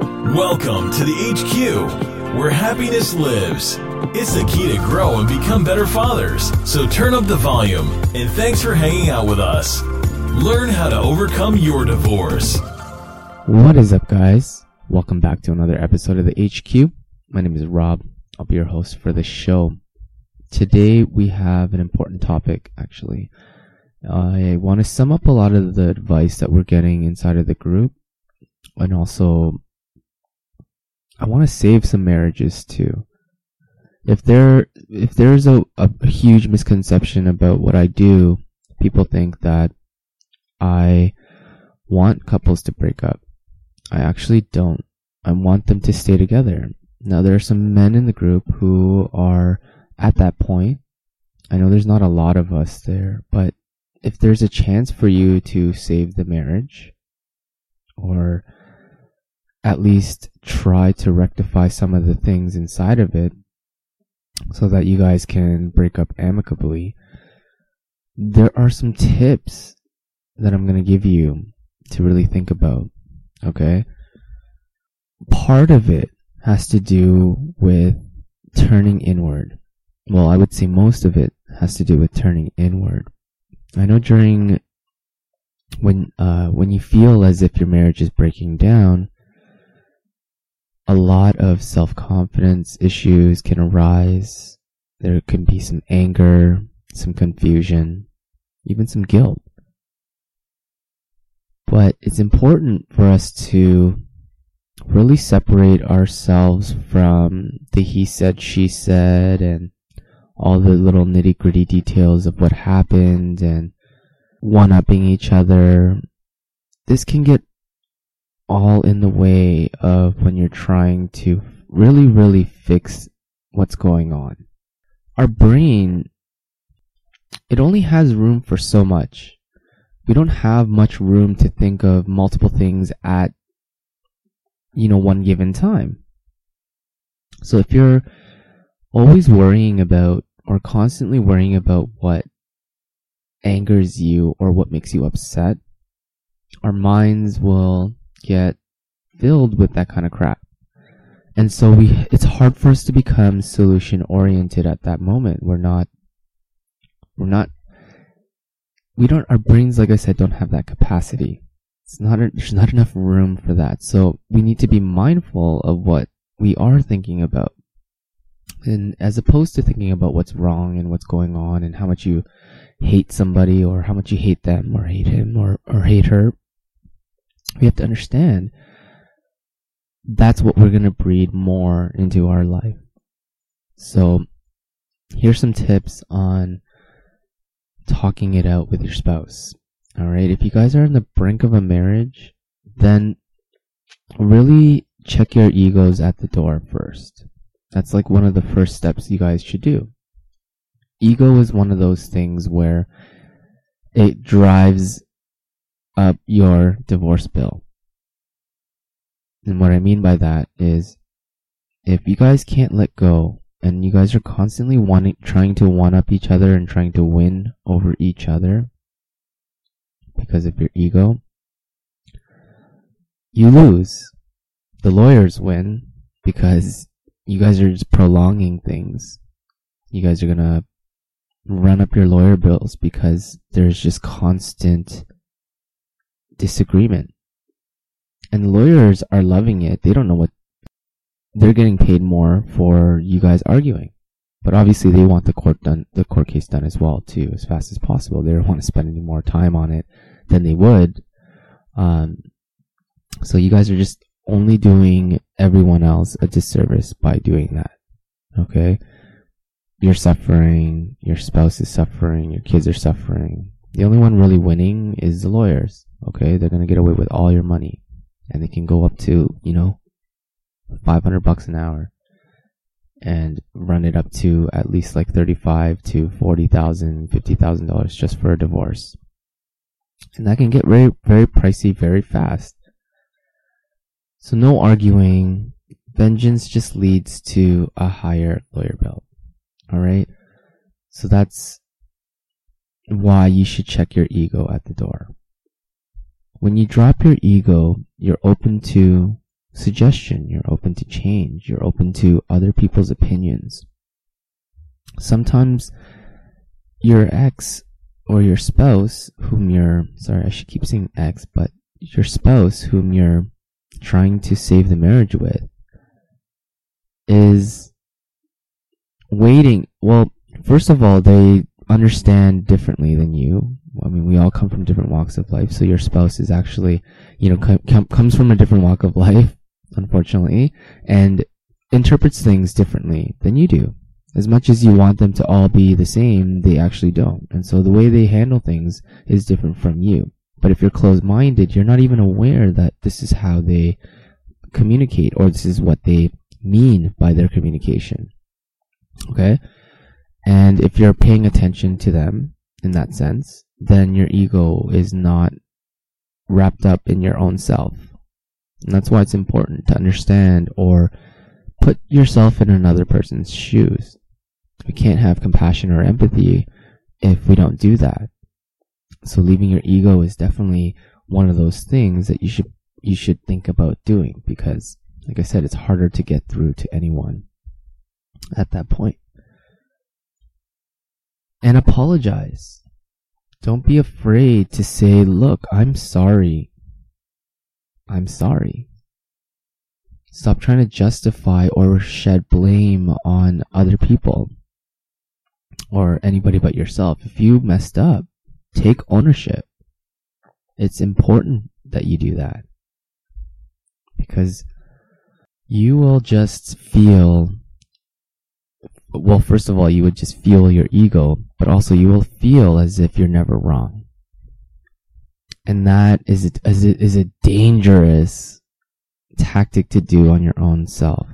Welcome to the HQ, where happiness lives. It's the key to grow and become better fathers. So turn up the volume, and thanks for hanging out with us. Learn how to overcome your divorce. What is up, guys? Welcome back to another episode of the HQ. My name is Rob. I'll be your host for the show. Today we have an important topic, actually. I want to sum up a lot of the advice that we're getting inside of the group and also I want to save some marriages too. If there if there's a, a huge misconception about what I do, people think that I want couples to break up. I actually don't. I want them to stay together. Now there are some men in the group who are at that point. I know there's not a lot of us there, but if there's a chance for you to save the marriage or at least try to rectify some of the things inside of it so that you guys can break up amicably. There are some tips that I'm going to give you to really think about. Okay? Part of it has to do with turning inward. Well, I would say most of it has to do with turning inward. I know during when uh, when you feel as if your marriage is breaking down, a lot of self confidence issues can arise. There can be some anger, some confusion, even some guilt. But it's important for us to really separate ourselves from the he said, she said, and all the little nitty gritty details of what happened and one upping each other. This can get all in the way of when you're trying to really, really fix what's going on. Our brain, it only has room for so much. We don't have much room to think of multiple things at, you know, one given time. So if you're always worrying about or constantly worrying about what angers you or what makes you upset, our minds will get filled with that kind of crap. And so we, it's hard for us to become solution oriented at that moment. We're not, we're not, we don't, our brains, like I said, don't have that capacity. It's not, there's not enough room for that. So we need to be mindful of what we are thinking about. And as opposed to thinking about what's wrong and what's going on and how much you hate somebody or how much you hate them or hate him or, or hate her, we have to understand that's what we're going to breed more into our life. So, here's some tips on talking it out with your spouse. All right. If you guys are on the brink of a marriage, then really check your egos at the door first. That's like one of the first steps you guys should do. Ego is one of those things where it drives up your divorce bill. And what I mean by that is if you guys can't let go and you guys are constantly wanting trying to one up each other and trying to win over each other because of your ego, you lose. The lawyers win because you guys are just prolonging things. You guys are gonna run up your lawyer bills because there's just constant disagreement. And lawyers are loving it. They don't know what they're getting paid more for you guys arguing. But obviously they want the court done the court case done as well too, as fast as possible. They don't want to spend any more time on it than they would. Um, so you guys are just only doing everyone else a disservice by doing that. Okay? You're suffering, your spouse is suffering, your kids are suffering. The only one really winning is the lawyers. Okay, they're gonna get away with all your money, and they can go up to you know, five hundred bucks an hour, and run it up to at least like thirty-five to forty thousand, fifty thousand dollars just for a divorce, and that can get very, very pricey very fast. So no arguing. Vengeance just leads to a higher lawyer bill. All right. So that's why you should check your ego at the door when you drop your ego, you're open to suggestion, you're open to change, you're open to other people's opinions. Sometimes your ex or your spouse, whom you're, sorry, I should keep saying ex, but your spouse, whom you're trying to save the marriage with, is waiting. Well, first of all, they understand differently than you. I mean, we all come from different walks of life. So your spouse is actually, you know, com- com- comes from a different walk of life, unfortunately, and interprets things differently than you do. As much as you want them to all be the same, they actually don't. And so the way they handle things is different from you. But if you're closed minded, you're not even aware that this is how they communicate or this is what they mean by their communication. Okay? And if you're paying attention to them in that sense, then your ego is not wrapped up in your own self. And that's why it's important to understand or put yourself in another person's shoes. We can't have compassion or empathy if we don't do that. So leaving your ego is definitely one of those things that you should you should think about doing because like I said it's harder to get through to anyone at that point. and apologize. Don't be afraid to say, look, I'm sorry. I'm sorry. Stop trying to justify or shed blame on other people or anybody but yourself. If you messed up, take ownership. It's important that you do that because you will just feel well, first of all, you would just feel your ego, but also you will feel as if you're never wrong. And that is a, is a, is a dangerous tactic to do on your own self.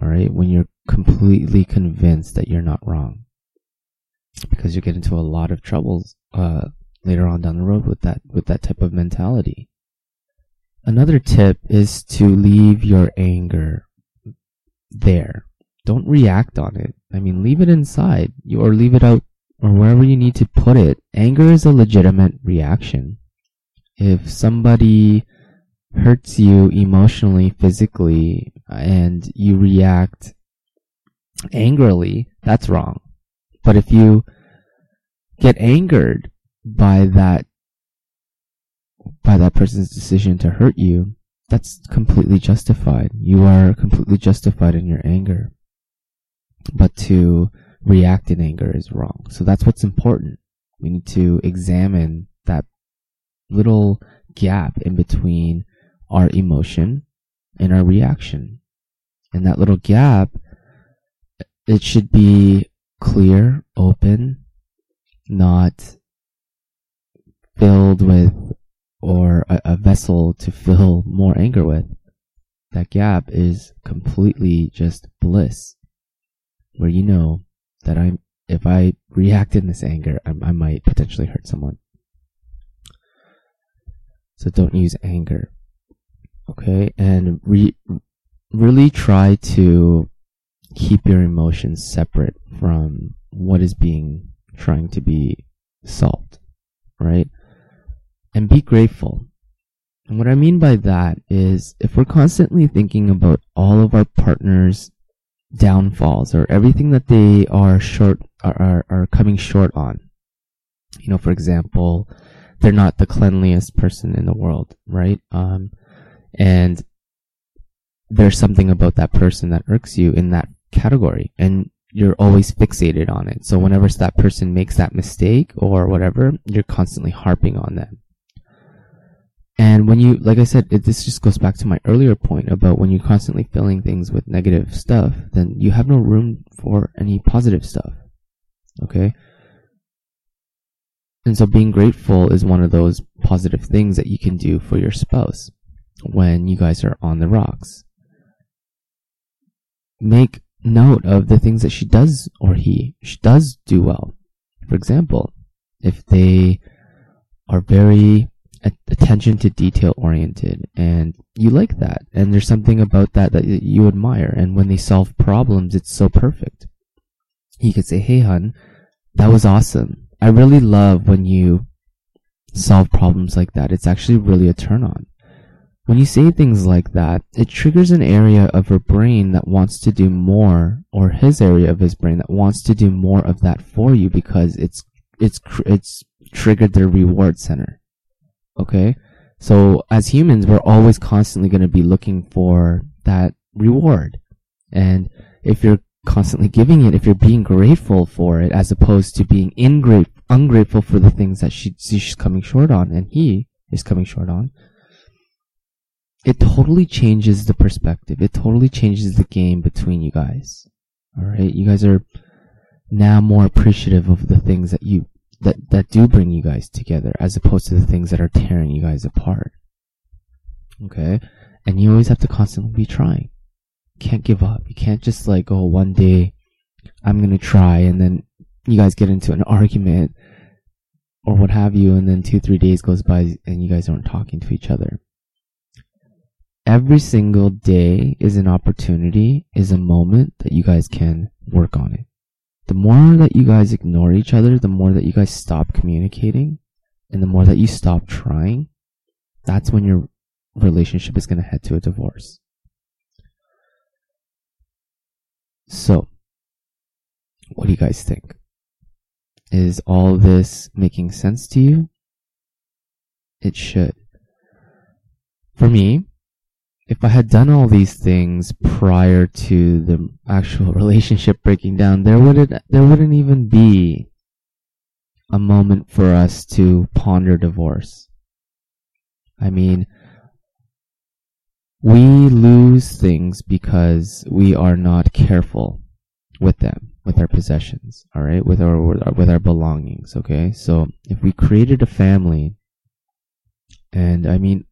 All right. When you're completely convinced that you're not wrong because you get into a lot of troubles, uh, later on down the road with that, with that type of mentality. Another tip is to leave your anger there don't react on it. I mean, leave it inside or leave it out or wherever you need to put it. Anger is a legitimate reaction. If somebody hurts you emotionally, physically, and you react angrily, that's wrong. But if you get angered by that by that person's decision to hurt you, that's completely justified. You are completely justified in your anger but to react in anger is wrong. So that's what's important. We need to examine that little gap in between our emotion and our reaction. And that little gap, it should be clear, open, not filled with or a, a, vessel to fill more anger with. That gap is completely just bliss where you know that I'm if I react in this anger, I, I might potentially hurt someone. So don't use anger. Okay, and re- really try to keep your emotions separate from what is being trying to be solved, right? And be grateful. And what I mean by that is if we're constantly thinking about all of our partner's downfalls or everything that they are short are, are, are coming short on. You know, for example, they're not the cleanliest person in the world, right? Um, and there's something about that person that irks you in that category, and you're always fixated on it. So whenever that person makes that mistake or whatever, you're constantly harping on them. And when you, like I said, it, this just goes back to my earlier point about when you're constantly filling things with negative stuff, then you have no room for any positive stuff. Okay? And so being grateful is one of those positive things that you can do for your spouse when you guys are on the rocks. Make note of the things that she does or he she does do well. For example, if they are very attention to detail oriented and you like that. And there's something about that that you admire. And when they solve problems it's so perfect. You could say hey hun that was awesome. I really love when you solve problems like that. It's actually really a turn on. When you say things like that, it triggers an area of her brain that wants to do more, or his area of his brain that wants to do more of that for you because it's it's it's triggered their reward center. Okay, so as humans, we're always constantly going to be looking for that reward, and if you're constantly giving it, if you're being grateful for it, as opposed to being ingrate, ungrateful for the things that she, she's coming short on, and he is coming short on, it totally changes the perspective. It totally changes the game between you guys. Alright? You guys are now more appreciative of the things that you, that, that do bring you guys together, as opposed to the things that are tearing you guys apart. Okay? And you always have to constantly be trying you can't give up. You can't just like, oh, one day I'm gonna try, and then you guys get into an argument or what have you, and then two, three days goes by and you guys aren't talking to each other. Every single day is an opportunity, is a moment that you guys can work on it. The more that you guys ignore each other, the more that you guys stop communicating, and the more that you stop trying, that's when your relationship is going to head to a divorce. So, what do you guys think? Is all this making sense to you? It should. For me, if I had done all these things prior to the actual relationship breaking down, there wouldn't there wouldn't even be a moment for us to ponder divorce. I mean, we lose things because we are not careful with them, with our possessions, all right, with our with our belongings. Okay, so if we created a family, and I mean,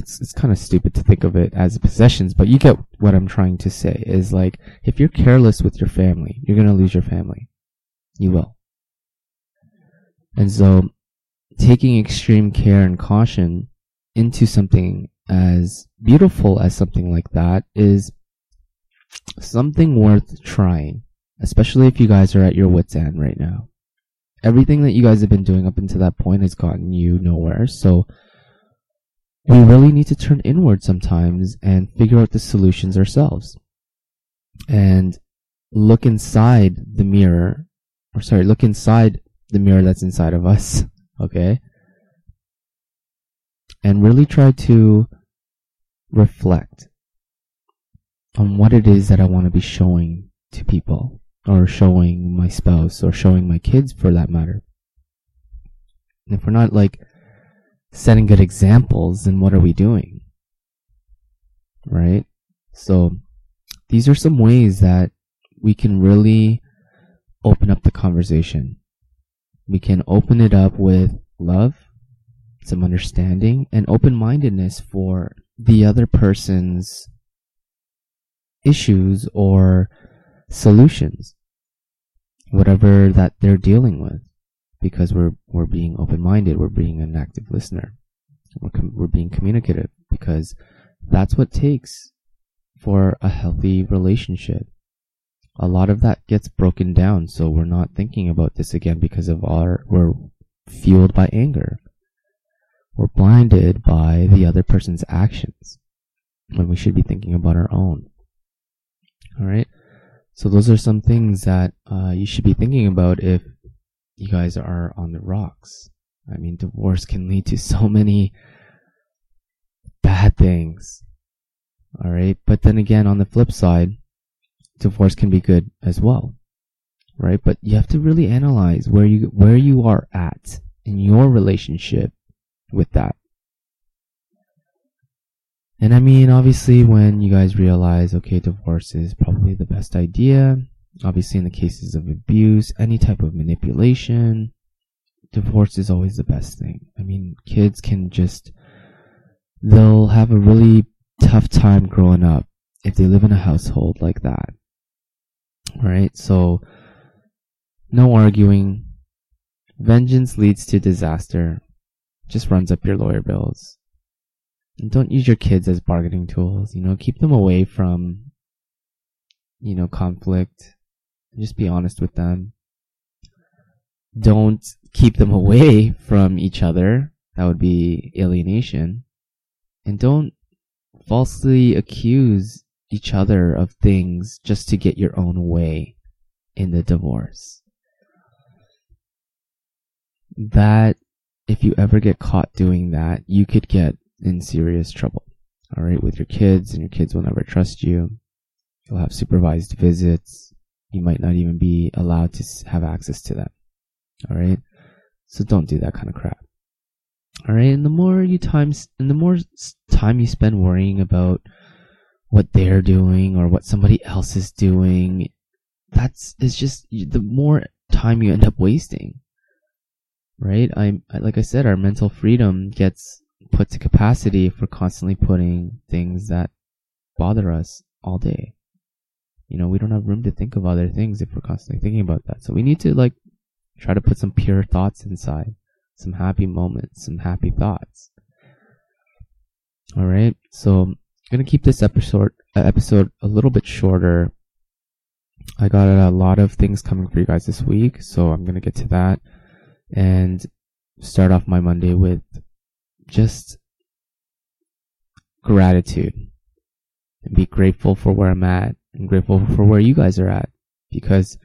it's it's kind of stupid to think of it as possessions, but you get what I'm trying to say. Is like if you're careless with your family, you're gonna lose your family. You will. And so, taking extreme care and caution into something as beautiful as something like that is something worth trying, especially if you guys are at your wits' end right now. Everything that you guys have been doing up until that point has gotten you nowhere, so we really need to turn inward sometimes and figure out the solutions ourselves. And look inside the mirror, or sorry, look inside the mirror that's inside of us, okay? And really try to reflect on what it is that I want to be showing to people, or showing my spouse, or showing my kids for that matter. And if we're not like setting good examples, then what are we doing? Right? So, these are some ways that we can really open up the conversation. We can open it up with love, some understanding, and open mindedness for the other person's issues or solutions, whatever that they're dealing with, because we're we're being open-minded, we're being an active listener, we're com- we're being communicative, because that's what takes for a healthy relationship. A lot of that gets broken down, so we're not thinking about this again because of our we're fueled by anger. We're blinded by the other person's actions when we should be thinking about our own. Alright? So those are some things that uh, you should be thinking about if you guys are on the rocks. I mean, divorce can lead to so many bad things. Alright? But then again, on the flip side, divorce can be good as well. Right? But you have to really analyze where you, where you are at in your relationship with that. And I mean, obviously, when you guys realize, okay, divorce is probably the best idea, obviously, in the cases of abuse, any type of manipulation, divorce is always the best thing. I mean, kids can just, they'll have a really tough time growing up if they live in a household like that. Right? So, no arguing. Vengeance leads to disaster just runs up your lawyer bills. And don't use your kids as bargaining tools. You know, keep them away from, you know, conflict. Just be honest with them. Don't keep them away from each other. That would be alienation. And don't falsely accuse each other of things just to get your own way in the divorce. That, if you ever get caught doing that, you could get in serious trouble. Alright, with your kids, and your kids will never trust you. You'll have supervised visits. You might not even be allowed to have access to them. Alright? So don't do that kind of crap. Alright, and the more you times, and the more time you spend worrying about what they're doing or what somebody else is doing, that's, it's just, the more time you end up wasting. Right? I'm, like I said, our mental freedom gets put to capacity if we're constantly putting things that bother us all day. You know, we don't have room to think of other things if we're constantly thinking about that. So we need to like try to put some pure thoughts inside, some happy moments, some happy thoughts. All right. So I'm gonna keep this episode uh, episode a little bit shorter. I got a lot of things coming for you guys this week, so I'm gonna get to that and start off my Monday with just gratitude and be grateful for where I'm at and grateful for where you guys are at because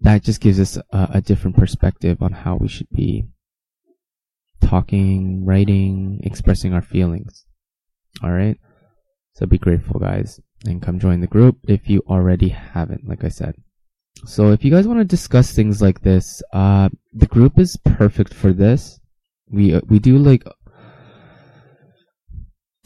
that just gives us a, a different perspective on how we should be talking, writing, expressing our feelings. All right. So be grateful, guys, and come join the group if you already haven't, like I said. So if you guys want to discuss things like this, uh, the group is perfect for this we uh, we do like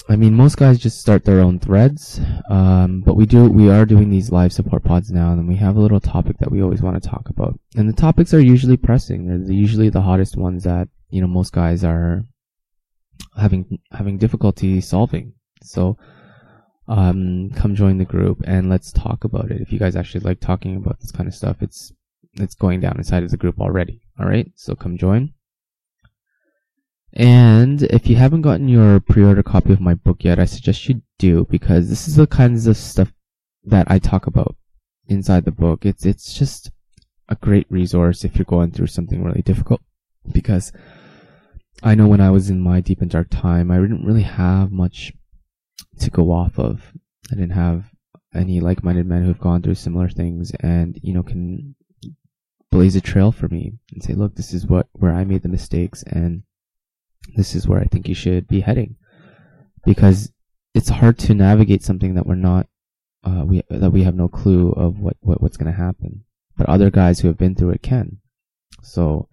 I mean, most guys just start their own threads, um, but we do we are doing these live support pods now, and we have a little topic that we always want to talk about. And the topics are usually pressing; they're usually the hottest ones that you know most guys are having having difficulty solving. So, um, come join the group and let's talk about it. If you guys actually like talking about this kind of stuff, it's it's going down inside of the group already. All right, so come join. And if you haven't gotten your pre-order copy of my book yet, I suggest you do because this is the kinds of stuff that I talk about inside the book. It's it's just a great resource if you're going through something really difficult because I know when I was in my deep and dark time, I didn't really have much to go off of. I didn't have any like-minded men who've gone through similar things and, you know, can blaze a trail for me and say, look, this is what, where I made the mistakes and this is where I think you should be heading. Because it's hard to navigate something that we're not, uh, we, that we have no clue of what, what what's going to happen. But other guys who have been through it can. So,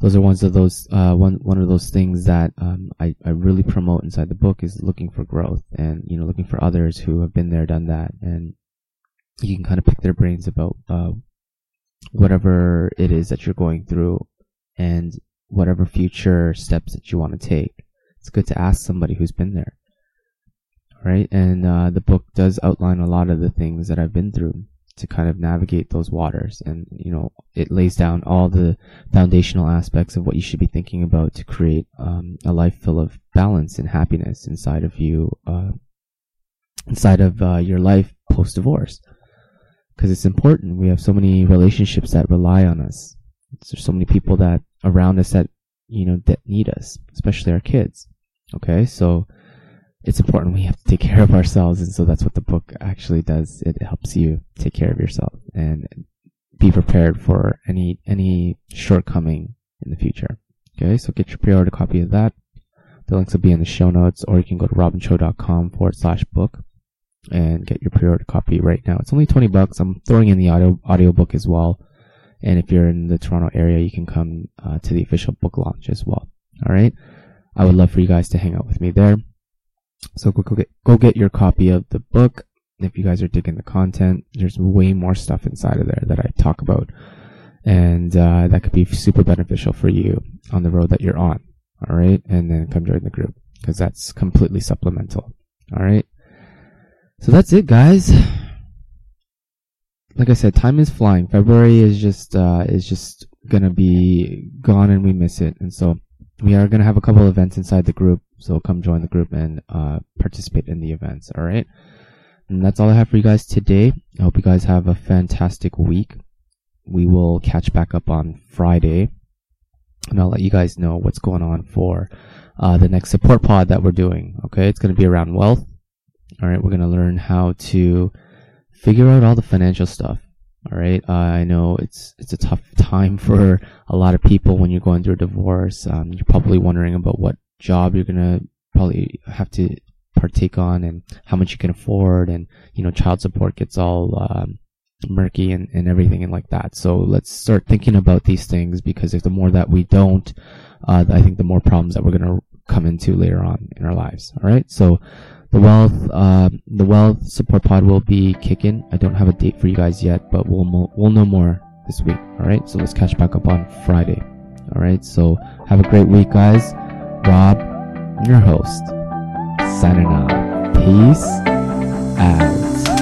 those are ones of those, uh, one, one of those things that, um, I, I really promote inside the book is looking for growth and, you know, looking for others who have been there, done that. And you can kind of pick their brains about, uh, whatever it is that you're going through and whatever future steps that you want to take. It's good to ask somebody who's been there. Right? And uh, the book does outline a lot of the things that I've been through to kind of navigate those waters. And, you know, it lays down all the foundational aspects of what you should be thinking about to create um, a life full of balance and happiness inside of you, uh, inside of uh, your life post divorce. Because it's important. We have so many relationships that rely on us. There's so many people that around us that you know that need us, especially our kids. Okay, so it's important we have to take care of ourselves, and so that's what the book actually does. It helps you take care of yourself and be prepared for any any shortcoming in the future. Okay, so get your pre-order copy of that. The links will be in the show notes, or you can go to robincho.com forward slash book and get your pre-order copy right now. It's only 20 bucks. I'm throwing in the audio audiobook as well. And if you're in the Toronto area, you can come uh, to the official book launch as well. All right. I would love for you guys to hang out with me there. So go, go get, go get your copy of the book. If you guys are digging the content, there's way more stuff inside of there that I talk about. And, uh, that could be super beneficial for you on the road that you're on. All right. And then come join the group because that's completely supplemental. All right. So that's it, guys like I said, time is flying. February is just uh, is just gonna be gone, and we miss it. And so we are gonna have a couple events inside the group. So come join the group and uh, participate in the events. All right. And that's all I have for you guys today. I hope you guys have a fantastic week. We will catch back up on Friday and I'll let you guys know what's going on for uh, the next support pod that we're doing. Okay, it's going to be around wealth. All right, we're going to learn how to figure out all the financial stuff. All right, uh, I know it's it's a tough time for a lot of people when you're going through a divorce. Um, you're probably wondering about what job you're gonna probably have to partake on and how much you can afford, and you know, child support gets all um, murky and, and everything and like that. So let's start thinking about these things because if the more that we don't, uh, I think the more problems that we're gonna come into later on in our lives. All right, so the wealth, uh, the wealth support pod will be kicking. I don't have a date for you guys yet, but we'll mo- we'll know more this week. All right, so let's catch back up on Friday. All right, so have a great week, guys. Rob, your host, signing out. Peace out.